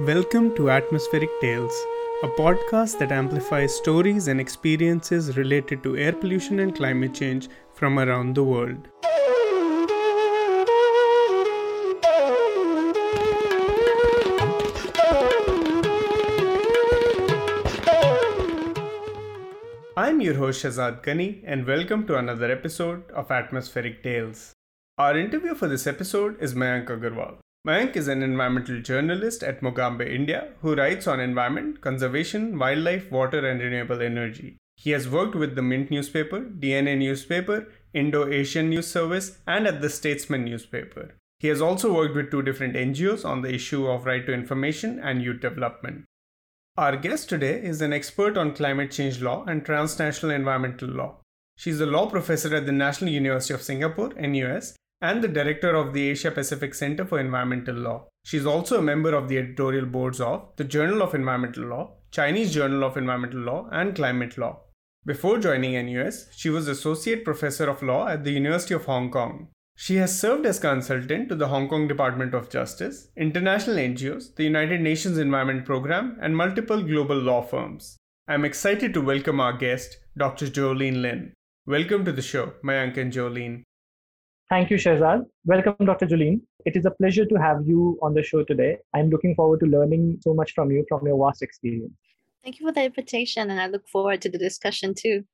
Welcome to Atmospheric Tales, a podcast that amplifies stories and experiences related to air pollution and climate change from around the world. I'm your host Shahzad Gani, and welcome to another episode of Atmospheric Tales. Our interview for this episode is Mayank Agarwal. Mayank is an environmental journalist at Mongabay, India, who writes on environment, conservation, wildlife, water, and renewable energy. He has worked with the Mint newspaper, DNA newspaper, Indo Asian News Service, and at the Statesman newspaper. He has also worked with two different NGOs on the issue of right to information and youth development. Our guest today is an expert on climate change law and transnational environmental law. She's a law professor at the National University of Singapore, NUS, and the director of the Asia Pacific Center for Environmental Law. She is also a member of the editorial boards of the Journal of Environmental Law, Chinese Journal of Environmental Law, and Climate Law. Before joining NUS, she was associate professor of law at the University of Hong Kong. She has served as consultant to the Hong Kong Department of Justice, international NGOs, the United Nations Environment Programme, and multiple global law firms. I'm excited to welcome our guest, Dr. Jolene Lin. Welcome to the show, Mayank and Jolene. Thank you, Shahzad. Welcome, Dr. Jolene. It is a pleasure to have you on the show today. I'm looking forward to learning so much from you from your vast experience. Thank you for the invitation, and I look forward to the discussion too.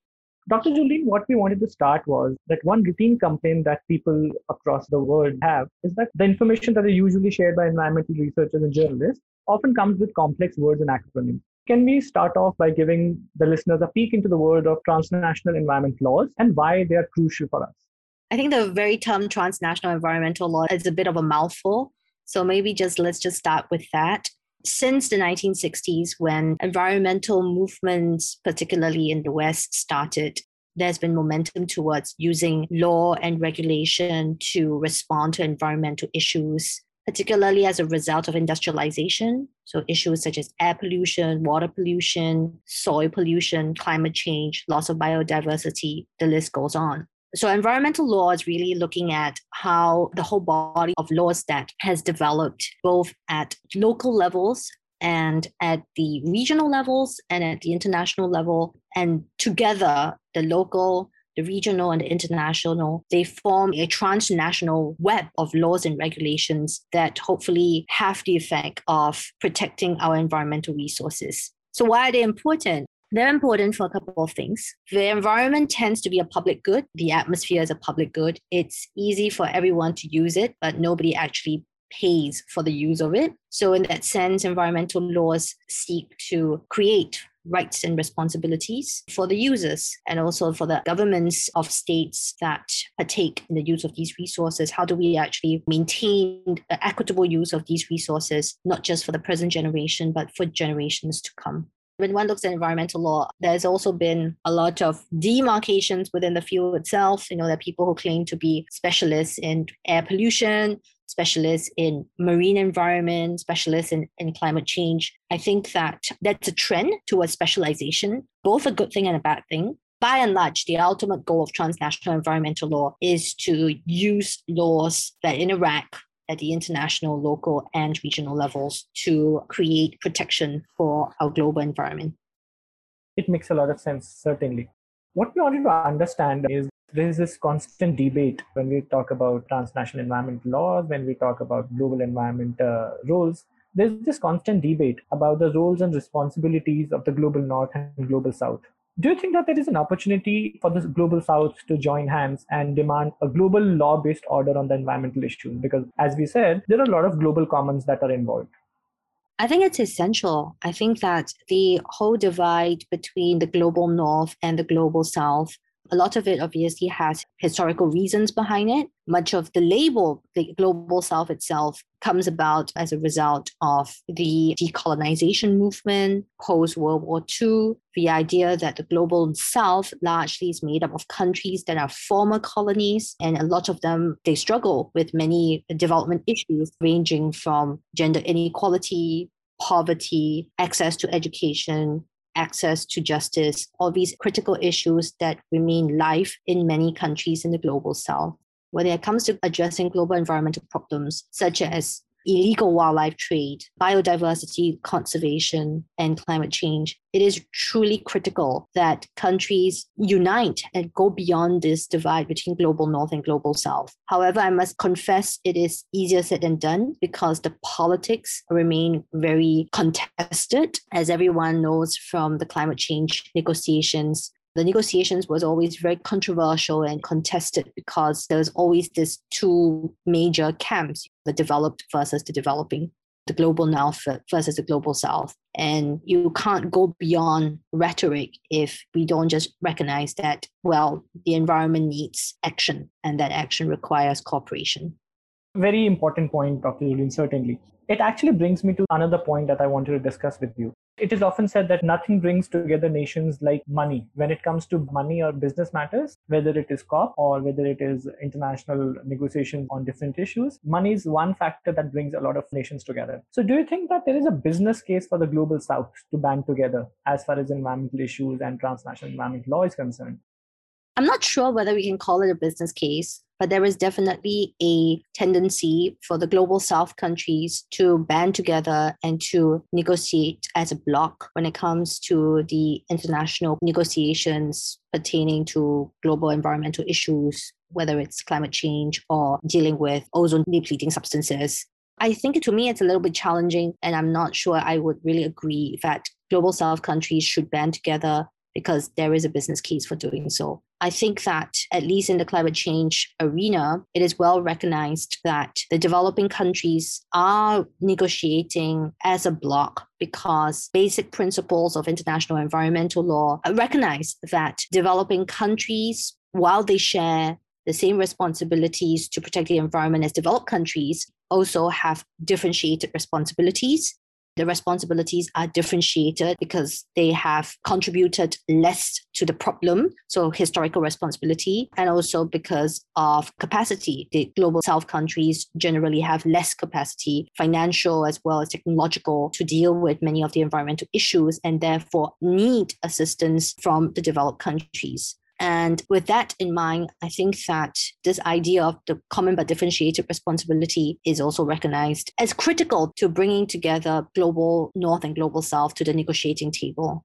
Dr. Jolene, what we wanted to start was that one routine complaint that people across the world have is that the information that is usually shared by environmental researchers and journalists often comes with complex words and acronyms. Can we start off by giving the listeners a peek into the world of transnational environment laws and why they are crucial for us? I think the very term transnational environmental law is a bit of a mouthful. So maybe just let's just start with that. Since the 1960s, when environmental movements, particularly in the West, started, there's been momentum towards using law and regulation to respond to environmental issues, particularly as a result of industrialization. So, issues such as air pollution, water pollution, soil pollution, climate change, loss of biodiversity, the list goes on. So, environmental law is really looking at how the whole body of laws that has developed both at local levels and at the regional levels and at the international level. And together, the local, the regional, and the international, they form a transnational web of laws and regulations that hopefully have the effect of protecting our environmental resources. So, why are they important? They're important for a couple of things. The environment tends to be a public good. The atmosphere is a public good. It's easy for everyone to use it, but nobody actually pays for the use of it. So, in that sense, environmental laws seek to create rights and responsibilities for the users and also for the governments of states that partake in the use of these resources. How do we actually maintain equitable use of these resources, not just for the present generation, but for generations to come? When one looks at environmental law, there's also been a lot of demarcations within the field itself. You know, there are people who claim to be specialists in air pollution, specialists in marine environment, specialists in, in climate change. I think that that's a trend towards specialization, both a good thing and a bad thing. By and large, the ultimate goal of transnational environmental law is to use laws that interact at the international, local, and regional levels to create protection for our global environment. It makes a lot of sense, certainly. What we wanted to understand is there is this constant debate when we talk about transnational environment laws, when we talk about global environment uh, rules. There's this constant debate about the roles and responsibilities of the global north and global south do you think that there is an opportunity for the global south to join hands and demand a global law based order on the environmental issue? because as we said there are a lot of global commons that are involved I think it's essential. I think that the whole divide between the global north and the global south a lot of it obviously has historical reasons behind it. Much of the label, the global south itself, comes about as a result of the decolonization movement post World War II. The idea that the global south largely is made up of countries that are former colonies, and a lot of them they struggle with many development issues ranging from gender inequality, poverty, access to education, access to justice, all these critical issues that remain live in many countries in the global south. When it comes to addressing global environmental problems, such as illegal wildlife trade, biodiversity conservation, and climate change, it is truly critical that countries unite and go beyond this divide between global north and global south. However, I must confess it is easier said than done because the politics remain very contested, as everyone knows from the climate change negotiations the negotiations was always very controversial and contested because there was always this two major camps the developed versus the developing the global north versus the global south. And you can't go beyond rhetoric if we don't just recognize that well the environment needs action and that action requires cooperation. Very important point dr Jolene certainly. It actually brings me to another point that i wanted to discuss with you it is often said that nothing brings together nations like money. When it comes to money or business matters, whether it is COP or whether it is international negotiations on different issues, money is one factor that brings a lot of nations together. So, do you think that there is a business case for the global south to band together as far as environmental issues and transnational environmental law is concerned? I'm not sure whether we can call it a business case, but there is definitely a tendency for the global south countries to band together and to negotiate as a bloc when it comes to the international negotiations pertaining to global environmental issues, whether it's climate change or dealing with ozone depleting substances. I think to me it's a little bit challenging, and I'm not sure I would really agree that global south countries should band together because there is a business case for doing so. I think that, at least in the climate change arena, it is well recognized that the developing countries are negotiating as a bloc because basic principles of international environmental law recognize that developing countries, while they share the same responsibilities to protect the environment as developed countries, also have differentiated responsibilities the responsibilities are differentiated because they have contributed less to the problem, so historical responsibility, and also because of capacity. The global south countries generally have less capacity, financial as well as technological, to deal with many of the environmental issues and therefore need assistance from the developed countries. And with that in mind, I think that this idea of the common but differentiated responsibility is also recognized as critical to bringing together global North and global South to the negotiating table.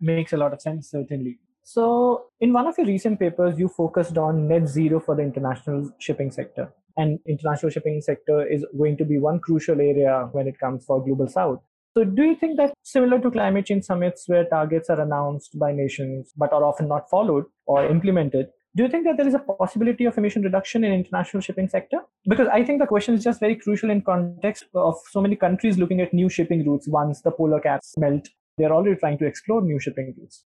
Makes a lot of sense, certainly. So, in one of your recent papers, you focused on net zero for the international shipping sector. And international shipping sector is going to be one crucial area when it comes for global south. So, do you think that similar to climate change summits where targets are announced by nations but are often not followed or implemented, do you think that there is a possibility of emission reduction in international shipping sector? Because I think the question is just very crucial in context of so many countries looking at new shipping routes once the polar caps melt. They're already trying to explore new shipping routes.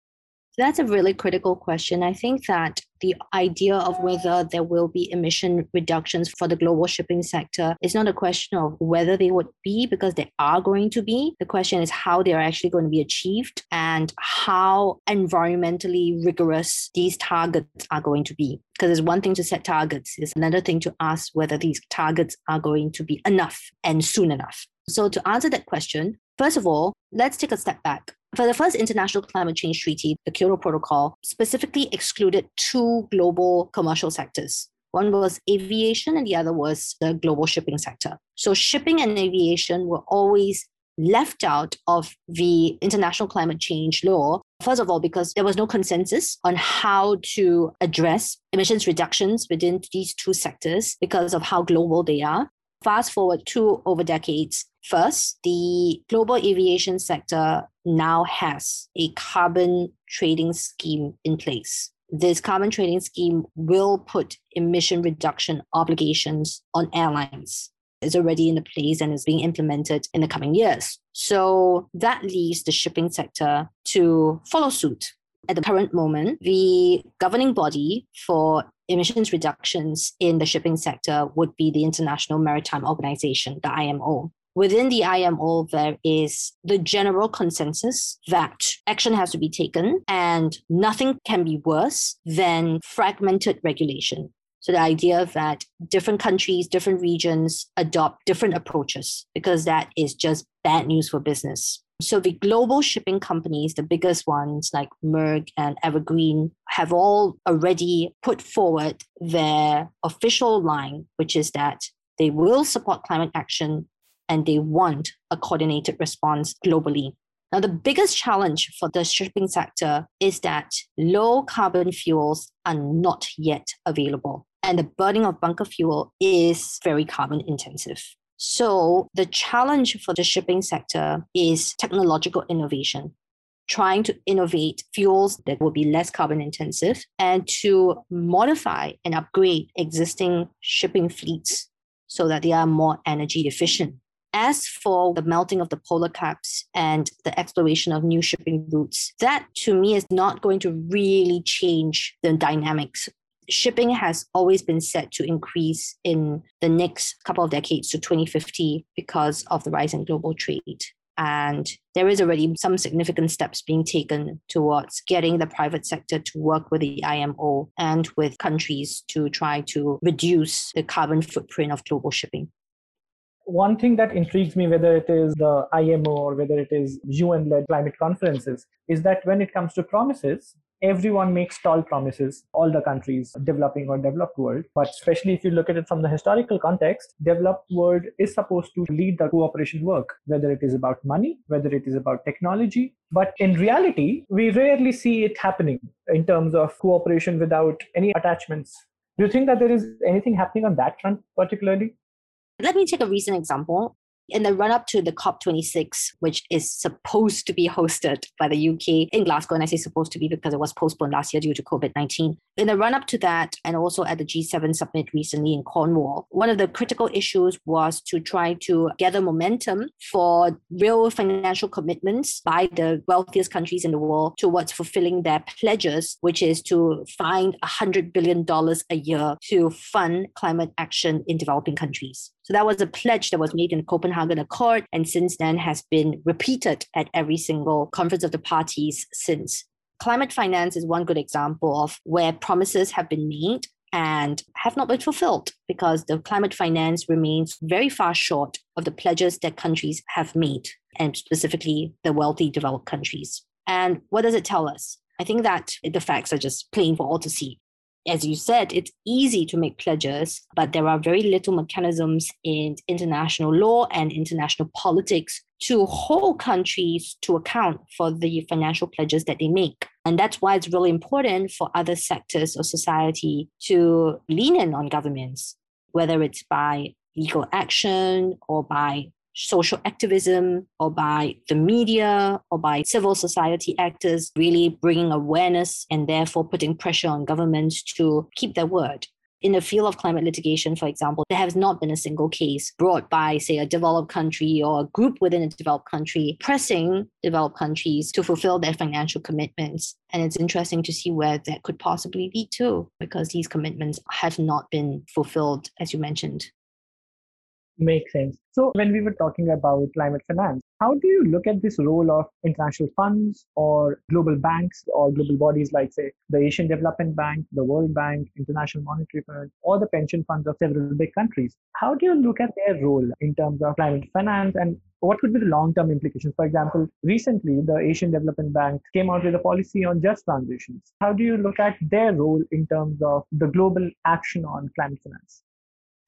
That's a really critical question. I think that the idea of whether there will be emission reductions for the global shipping sector is not a question of whether they would be, because they are going to be. The question is how they are actually going to be achieved and how environmentally rigorous these targets are going to be. Because it's one thing to set targets, it's another thing to ask whether these targets are going to be enough and soon enough. So, to answer that question, first of all, let's take a step back. For the first international climate change treaty, the Kyoto Protocol specifically excluded two global commercial sectors. One was aviation, and the other was the global shipping sector. So, shipping and aviation were always left out of the international climate change law. First of all, because there was no consensus on how to address emissions reductions within these two sectors because of how global they are. Fast forward two over decades. First, the global aviation sector now has a carbon trading scheme in place. This carbon trading scheme will put emission reduction obligations on airlines. It's already in the place and is being implemented in the coming years. So that leaves the shipping sector to follow suit. At the current moment, the governing body for emissions reductions in the shipping sector would be the International Maritime Organization, the IMO. Within the IMO, there is the general consensus that action has to be taken and nothing can be worse than fragmented regulation. So the idea that different countries, different regions adopt different approaches because that is just bad news for business. So the global shipping companies, the biggest ones like Maersk and Evergreen, have all already put forward their official line, which is that they will support climate action, and they want a coordinated response globally. Now, the biggest challenge for the shipping sector is that low carbon fuels are not yet available, and the burning of bunker fuel is very carbon intensive. So, the challenge for the shipping sector is technological innovation, trying to innovate fuels that will be less carbon intensive and to modify and upgrade existing shipping fleets so that they are more energy efficient. As for the melting of the polar caps and the exploration of new shipping routes, that to me is not going to really change the dynamics. Shipping has always been set to increase in the next couple of decades to 2050 because of the rise in global trade. And there is already some significant steps being taken towards getting the private sector to work with the IMO and with countries to try to reduce the carbon footprint of global shipping one thing that intrigues me, whether it is the IMO or whether it is UN led climate conferences, is that when it comes to promises, everyone makes tall promises, all the countries, developing or developed world. But especially if you look at it from the historical context, developed world is supposed to lead the cooperation work, whether it is about money, whether it is about technology. But in reality, we rarely see it happening in terms of cooperation without any attachments. Do you think that there is anything happening on that front particularly? Let me take a recent example in the run up to the COP26, which is supposed to be hosted by the UK in Glasgow, and I say supposed to be because it was postponed last year due to COVID 19. In the run up to that, and also at the G7 summit recently in Cornwall, one of the critical issues was to try to gather momentum for real financial commitments by the wealthiest countries in the world towards fulfilling their pledges, which is to find $100 billion a year to fund climate action in developing countries. So that was a pledge that was made in the Copenhagen Accord, and since then has been repeated at every single conference of the parties since. Climate finance is one good example of where promises have been made and have not been fulfilled because the climate finance remains very far short of the pledges that countries have made, and specifically the wealthy developed countries. And what does it tell us? I think that the facts are just plain for all to see as you said, it's easy to make pledges, but there are very little mechanisms in international law and international politics to hold countries to account for the financial pledges that they make. And that's why it's really important for other sectors of society to lean in on governments, whether it's by legal action or by social activism or by the media or by civil society actors really bringing awareness and therefore putting pressure on governments to keep their word. In the field of climate litigation, for example, there has not been a single case brought by, say, a developed country or a group within a developed country pressing developed countries to fulfill their financial commitments. And it's interesting to see where that could possibly lead to, because these commitments have not been fulfilled, as you mentioned. Makes sense. So, when we were talking about climate finance, how do you look at this role of international funds or global banks or global bodies like, say, the Asian Development Bank, the World Bank, International Monetary Fund, or the pension funds of several big countries? How do you look at their role in terms of climate finance and what could be the long term implications? For example, recently the Asian Development Bank came out with a policy on just transitions. How do you look at their role in terms of the global action on climate finance?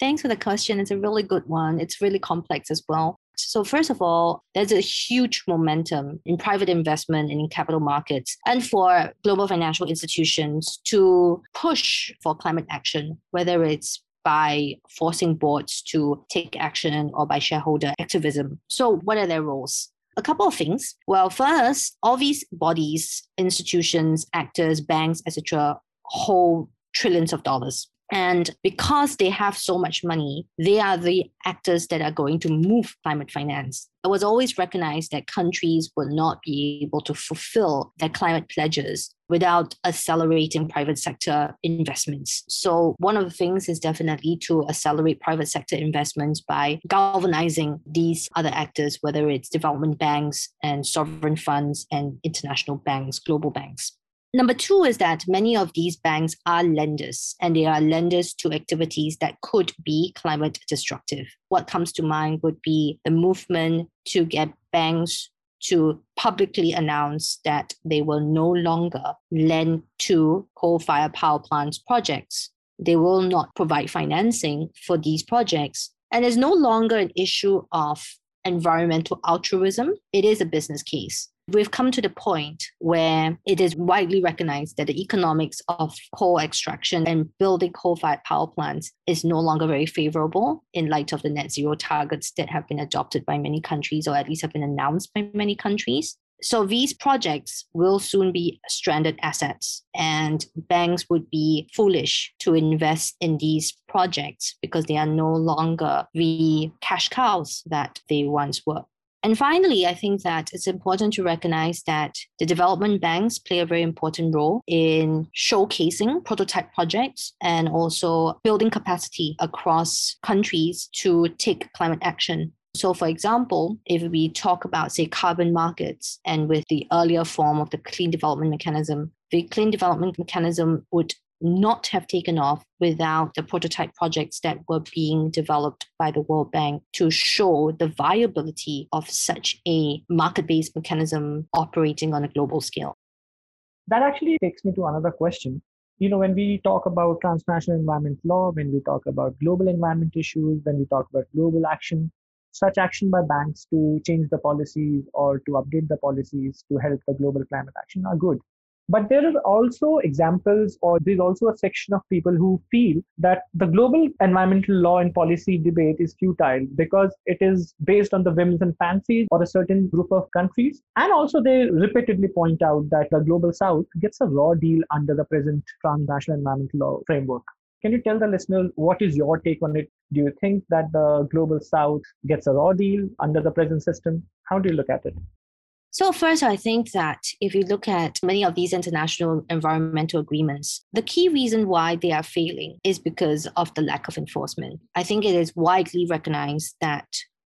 Thanks for the question. It's a really good one. It's really complex as well. So, first of all, there's a huge momentum in private investment and in capital markets and for global financial institutions to push for climate action, whether it's by forcing boards to take action or by shareholder activism. So, what are their roles? A couple of things. Well, first, all these bodies, institutions, actors, banks, etc., hold trillions of dollars. And because they have so much money, they are the actors that are going to move climate finance. It was always recognized that countries will not be able to fulfill their climate pledges without accelerating private sector investments. So, one of the things is definitely to accelerate private sector investments by galvanizing these other actors, whether it's development banks and sovereign funds and international banks, global banks. Number two is that many of these banks are lenders and they are lenders to activities that could be climate destructive. What comes to mind would be the movement to get banks to publicly announce that they will no longer lend to coal fired power plants projects. They will not provide financing for these projects And it's no longer an issue of environmental altruism, it is a business case. We've come to the point where it is widely recognized that the economics of coal extraction and building coal fired power plants is no longer very favorable in light of the net zero targets that have been adopted by many countries, or at least have been announced by many countries. So these projects will soon be stranded assets, and banks would be foolish to invest in these projects because they are no longer the cash cows that they once were. And finally, I think that it's important to recognize that the development banks play a very important role in showcasing prototype projects and also building capacity across countries to take climate action. So, for example, if we talk about, say, carbon markets and with the earlier form of the clean development mechanism, the clean development mechanism would not have taken off without the prototype projects that were being developed by the World Bank to show the viability of such a market based mechanism operating on a global scale. That actually takes me to another question. You know, when we talk about transnational environment law, when we talk about global environment issues, when we talk about global action, such action by banks to change the policies or to update the policies to help the global climate action are good. But there are also examples, or there's also a section of people who feel that the global environmental law and policy debate is futile because it is based on the whims and fancies of a certain group of countries. And also, they repeatedly point out that the global south gets a raw deal under the present transnational environmental law framework. Can you tell the listeners what is your take on it? Do you think that the global south gets a raw deal under the present system? How do you look at it? So, first, I think that if you look at many of these international environmental agreements, the key reason why they are failing is because of the lack of enforcement. I think it is widely recognized that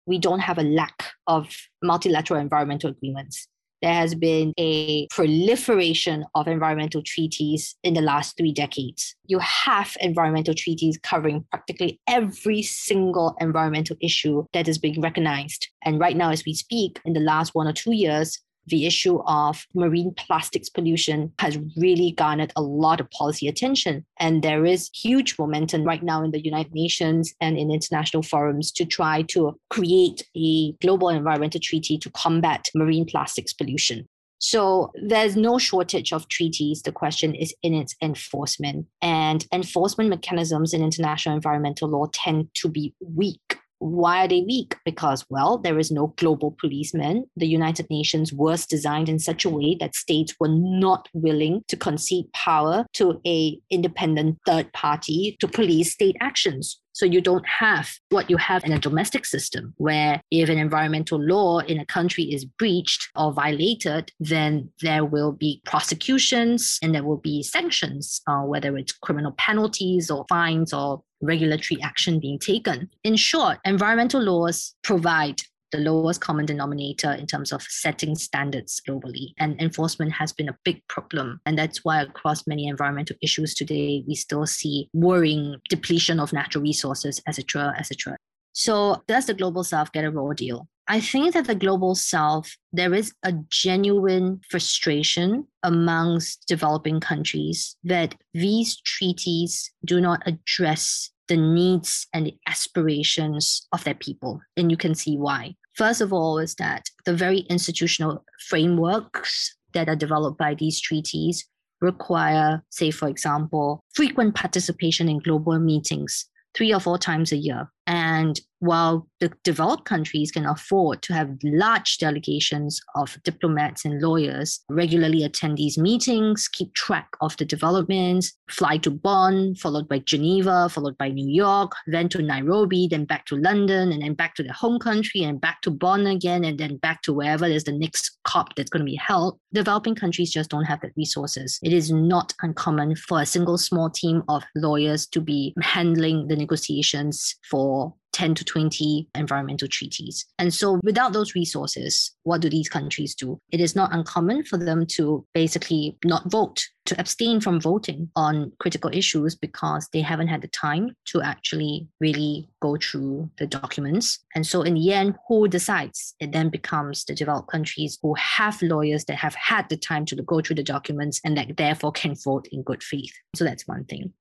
we don't have a lack of multilateral environmental agreements there has been a proliferation of environmental treaties in the last three decades. You have environmental treaties covering practically every single environmental issue that is being recognized. And right now, as we speak, in the last one or two years, the issue of marine plastics pollution has really garnered a lot of policy attention. And there is huge momentum right now in the United Nations and in international forums to try to create a global environmental treaty to combat marine plastics pollution. So there's no shortage of treaties. The question is in its enforcement. And enforcement mechanisms in international environmental law tend to be weak why are they weak? Because, well, there is no global policeman. The United Nations was designed in such a way that states were not willing to concede power to a independent third party to police state actions. So you don't have what you have in a domestic system, where if an environmental law in a country is breached or violated, then there will be prosecutions and there will be sanctions, uh, whether it's criminal penalties or fines or regulatory action being taken. In short, environmental laws provide the lowest common denominator in terms of setting standards globally. And enforcement has been a big problem. And that's why across many environmental issues today, we still see worrying depletion of natural resources, etc., etc. So does the global south get a raw deal? I think that the global south, there is a genuine frustration amongst developing countries that these treaties do not address the needs and the aspirations of their people. And you can see why. First of all, is that the very institutional frameworks that are developed by these treaties require, say, for example, frequent participation in global meetings three or four times a year. And while the developed countries can afford to have large delegations of diplomats and lawyers regularly attend these meetings, keep track of the developments, fly to Bonn, followed by Geneva, followed by New York, then to Nairobi, then back to London, and then back to their home country, and back to Bonn again, and then back to wherever there's the next COP that's going to be held. Developing countries just don't have the resources. It is not uncommon for a single small team of lawyers to be handling the negotiations for 10 to 20 environmental treaties. And so, without those resources, what do these countries do? It is not uncommon for them to basically not vote, to abstain from voting on critical issues because they haven't had the time to actually really go through the documents. And so, in the end, who decides? It then becomes the developed countries who have lawyers that have had the time to go through the documents and that therefore can vote in good faith. So, that's one thing.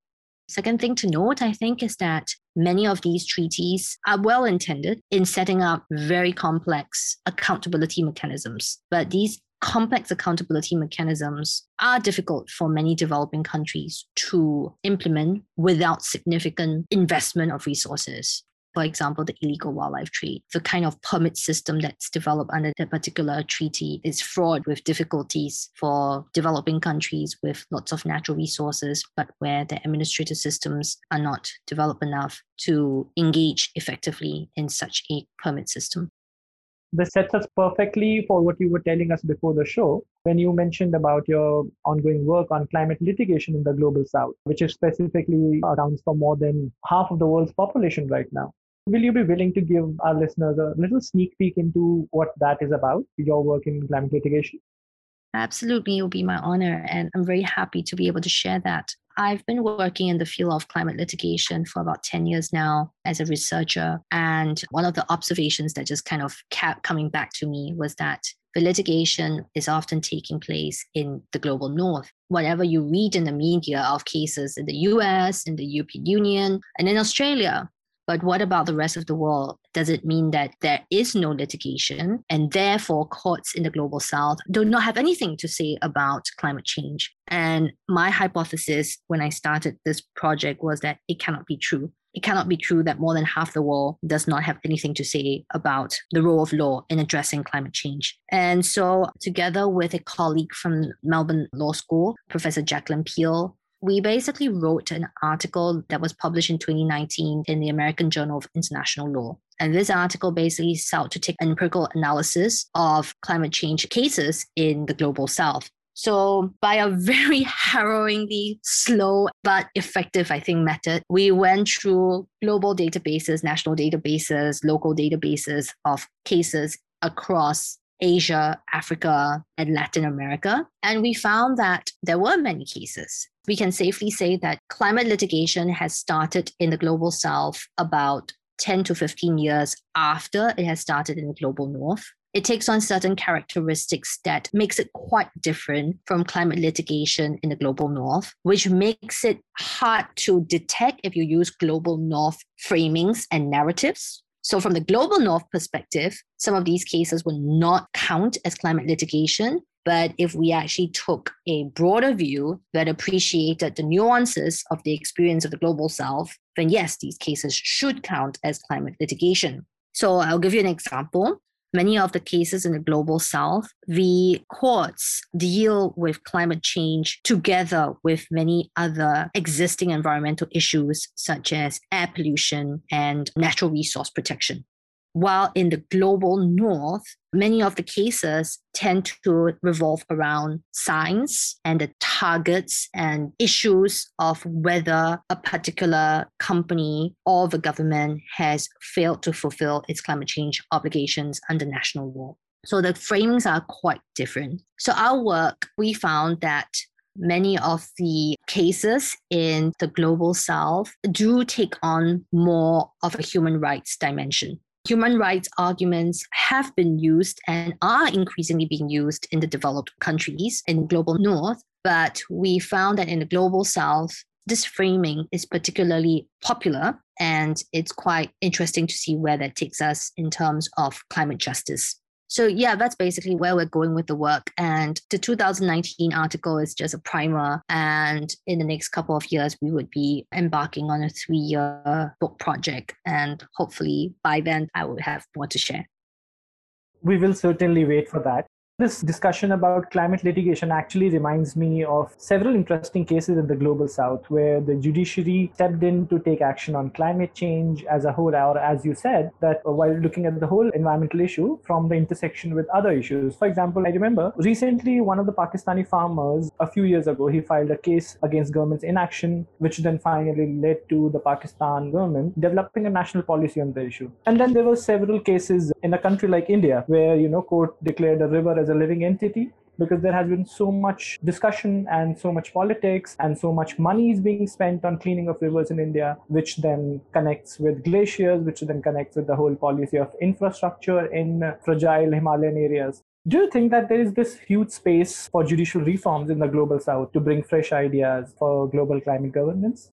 Second thing to note, I think, is that many of these treaties are well intended in setting up very complex accountability mechanisms. But these complex accountability mechanisms are difficult for many developing countries to implement without significant investment of resources for example, the illegal wildlife trade. The kind of permit system that's developed under that particular treaty is fraught with difficulties for developing countries with lots of natural resources, but where the administrative systems are not developed enough to engage effectively in such a permit system. This sets us perfectly for what you were telling us before the show when you mentioned about your ongoing work on climate litigation in the global south, which is specifically accounts for more than half of the world's population right now. Will you be willing to give our listeners a little sneak peek into what that is about, your work in climate litigation? Absolutely, it will be my honor. And I'm very happy to be able to share that. I've been working in the field of climate litigation for about 10 years now as a researcher. And one of the observations that just kind of kept coming back to me was that the litigation is often taking place in the global north. Whatever you read in the media of cases in the US, in the European Union, and in Australia, but what about the rest of the world? Does it mean that there is no litigation and therefore courts in the global south do not have anything to say about climate change? And my hypothesis when I started this project was that it cannot be true. It cannot be true that more than half the world does not have anything to say about the role of law in addressing climate change. And so, together with a colleague from Melbourne Law School, Professor Jacqueline Peel, we basically wrote an article that was published in 2019 in the American Journal of International Law. And this article basically sought to take an empirical analysis of climate change cases in the global south. So, by a very harrowingly slow but effective, I think, method, we went through global databases, national databases, local databases of cases across Asia, Africa, and Latin America. And we found that there were many cases we can safely say that climate litigation has started in the global south about 10 to 15 years after it has started in the global north. It takes on certain characteristics that makes it quite different from climate litigation in the global north, which makes it hard to detect if you use global north framings and narratives. So, from the global north perspective, some of these cases will not count as climate litigation but if we actually took a broader view that appreciated the nuances of the experience of the global south, then yes, these cases should count as climate litigation. So I'll give you an example. Many of the cases in the global south, the courts deal with climate change together with many other existing environmental issues, such as air pollution and natural resource protection. While in the global north, many of the cases tend to revolve around science and the targets and issues of whether a particular company or the government has failed to fulfill its climate change obligations under national law. So the framings are quite different. So our work, we found that many of the cases in the global south do take on more of a human rights dimension human rights arguments have been used and are increasingly being used in the developed countries in global north but we found that in the global south this framing is particularly popular and it's quite interesting to see where that takes us in terms of climate justice so yeah, that's basically where we're going with the work. And the 2019 article is just a primer. And in the next couple of years, we would be embarking on a three-year book project. And hopefully by then I will have more to share. We will certainly wait for that. This discussion about climate litigation actually reminds me of several interesting cases in the global south where the judiciary stepped in to take action on climate change as a whole, or as you said, that while looking at the whole environmental issue from the intersection with other issues. For example, I remember recently one of the Pakistani farmers, a few years ago, he filed a case against government's inaction, which then finally led to the Pakistan government developing a national policy on the issue. And then there were several cases in a country like India where, you know, court declared a river as a living entity because there has been so much discussion and so much politics and so much money is being spent on cleaning of rivers in India, which then connects with glaciers, which then connects with the whole policy of infrastructure in fragile Himalayan areas. Do you think that there is this huge space for judicial reforms in the global south to bring fresh ideas for global climate governance?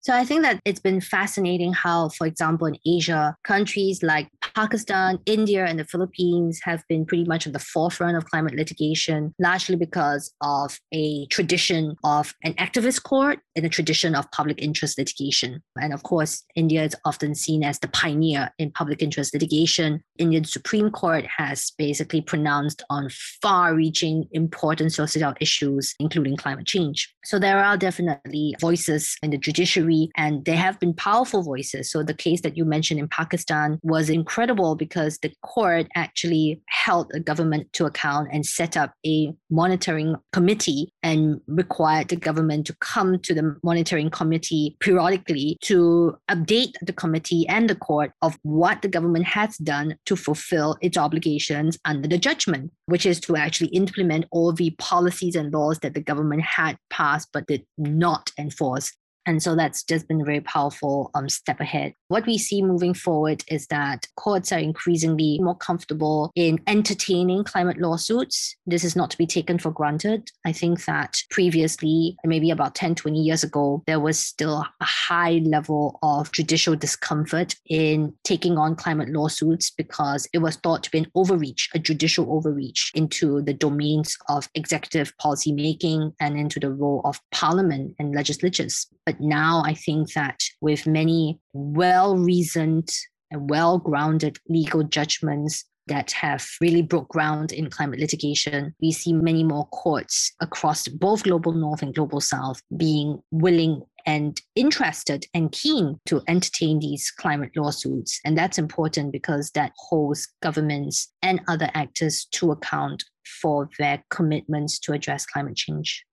So I think that it's been fascinating how, for example, in Asia, countries like Pakistan, India, and the Philippines have been pretty much at the forefront of climate litigation, largely because of a tradition of an activist court and the tradition of public interest litigation. And of course, India is often seen as the pioneer in public interest litigation. Indian Supreme Court has basically pronounced on far-reaching, important social issues, including climate change. So there are definitely voices in the judiciary and they have been powerful voices. So the case that you mentioned in Pakistan was incredible because the court actually held the government to account and set up a monitoring committee and required the government to come to the monitoring committee periodically to update the committee and the court of what the government has done to fulfill its obligations under the judgment, which is to actually implement all the policies and laws that the government had passed but did not enforce and so that's just been a very powerful um, step ahead. What we see moving forward is that courts are increasingly more comfortable in entertaining climate lawsuits. This is not to be taken for granted. I think that previously, maybe about 10, 20 years ago, there was still a high level of judicial discomfort in taking on climate lawsuits because it was thought to be an overreach, a judicial overreach into the domains of executive policy making and into the role of parliament and legislatures. But but now I think that with many well reasoned and well grounded legal judgments that have really broke ground in climate litigation. We see many more courts across both global north and global south being willing and interested and keen to entertain these climate lawsuits. And that's important because that holds governments and other actors to account for their commitments to address climate change.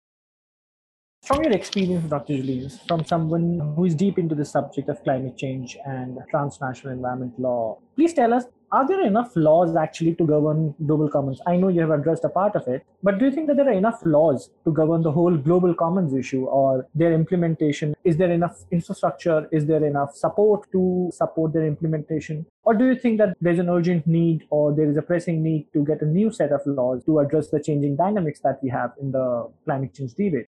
From your experience, Dr. Julius, from someone who is deep into the subject of climate change and transnational environment law, please tell us are there enough laws actually to govern global commons? I know you have addressed a part of it, but do you think that there are enough laws to govern the whole global commons issue or their implementation? Is there enough infrastructure? Is there enough support to support their implementation? Or do you think that there's an urgent need or there is a pressing need to get a new set of laws to address the changing dynamics that we have in the climate change debate?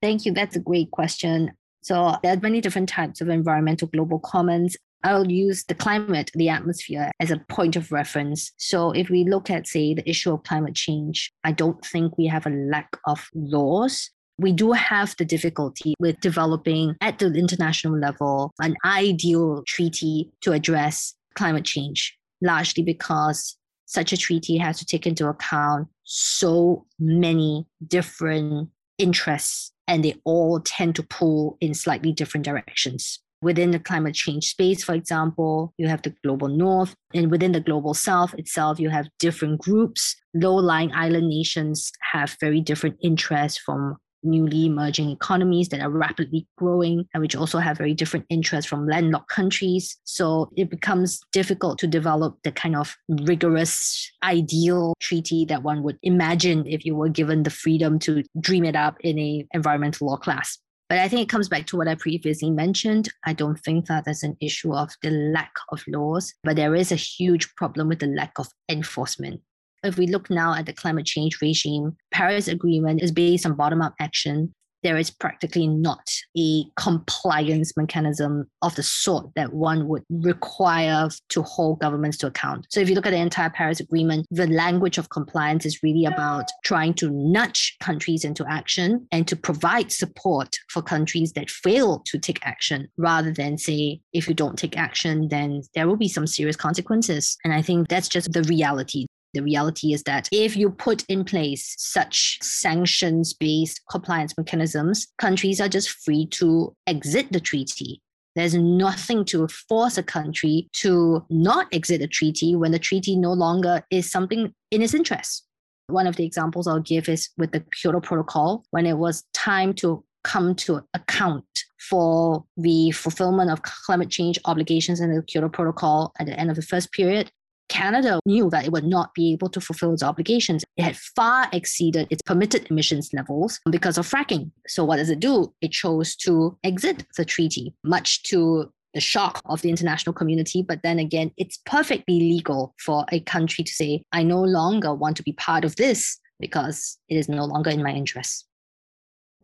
Thank you. That's a great question. So there are many different types of environmental global commons. I'll use the climate, the atmosphere as a point of reference. So if we look at, say, the issue of climate change, I don't think we have a lack of laws. We do have the difficulty with developing at the international level an ideal treaty to address climate change, largely because such a treaty has to take into account so many different interests and they all tend to pull in slightly different directions. Within the climate change space, for example, you have the global north, and within the global south itself, you have different groups. Low lying island nations have very different interests from newly emerging economies that are rapidly growing and which also have very different interests from landlocked countries. So it becomes difficult to develop the kind of rigorous, ideal treaty that one would imagine if you were given the freedom to dream it up in a environmental law class. But I think it comes back to what I previously mentioned. I don't think that there's an issue of the lack of laws, but there is a huge problem with the lack of enforcement. If we look now at the climate change regime, Paris Agreement is based on bottom-up action. There is practically not a compliance mechanism of the sort that one would require to hold governments to account. So, if you look at the entire Paris Agreement, the language of compliance is really about trying to nudge countries into action and to provide support for countries that fail to take action rather than say, if you don't take action, then there will be some serious consequences. And I think that's just the reality. The reality is that if you put in place such sanctions based compliance mechanisms, countries are just free to exit the treaty. There's nothing to force a country to not exit a treaty when the treaty no longer is something in its interest. One of the examples I'll give is with the Kyoto Protocol, when it was time to come to account for the fulfillment of climate change obligations in the Kyoto Protocol at the end of the first period, Canada knew that it would not be able to fulfill its obligations. It had far exceeded its permitted emissions levels because of fracking. So, what does it do? It chose to exit the treaty, much to the shock of the international community. But then again, it's perfectly legal for a country to say, I no longer want to be part of this because it is no longer in my interest.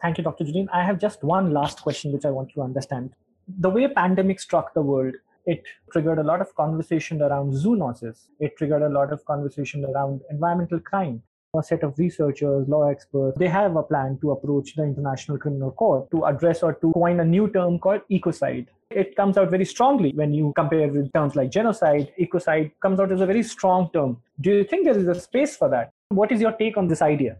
Thank you, Dr. Jolene. I have just one last question which I want to understand. The way pandemic struck the world, it triggered a lot of conversation around zoonosis. It triggered a lot of conversation around environmental crime. A set of researchers, law experts, they have a plan to approach the International Criminal Court to address or to coin a new term called ecocide. It comes out very strongly when you compare with terms like genocide. Ecocide comes out as a very strong term. Do you think there is a space for that? What is your take on this idea?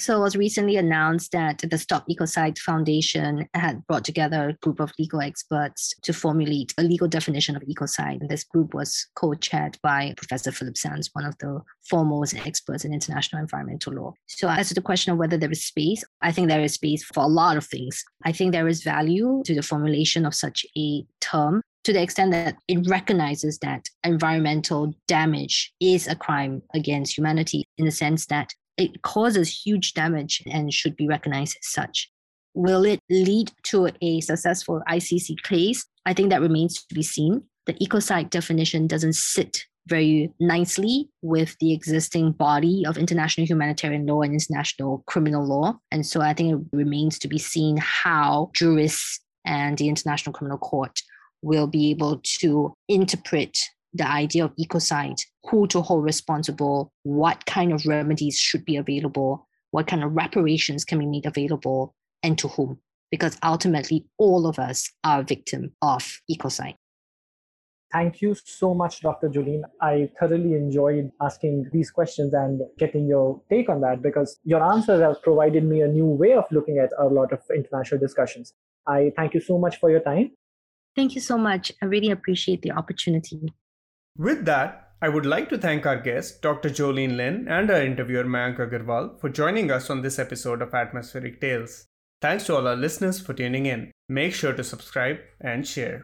So it was recently announced that the Stop Ecocide Foundation had brought together a group of legal experts to formulate a legal definition of ecocide. And this group was co-chaired by Professor Philip Sands, one of the foremost experts in international environmental law. So as to the question of whether there is space, I think there is space for a lot of things. I think there is value to the formulation of such a term to the extent that it recognizes that environmental damage is a crime against humanity in the sense that it causes huge damage and should be recognized as such. Will it lead to a successful ICC case? I think that remains to be seen. The ecocide definition doesn't sit very nicely with the existing body of international humanitarian law and international criminal law. And so I think it remains to be seen how jurists and the International Criminal Court will be able to interpret the idea of ecocide, who to hold responsible, what kind of remedies should be available, what kind of reparations can be made available, and to whom. Because ultimately, all of us are a victim of ecocide. Thank you so much, Dr. Jolene. I thoroughly enjoyed asking these questions and getting your take on that because your answers have provided me a new way of looking at a lot of international discussions. I thank you so much for your time. Thank you so much. I really appreciate the opportunity. With that, I would like to thank our guest, Dr. Jolene Lin, and our interviewer, Mayank Agarwal, for joining us on this episode of Atmospheric Tales. Thanks to all our listeners for tuning in. Make sure to subscribe and share.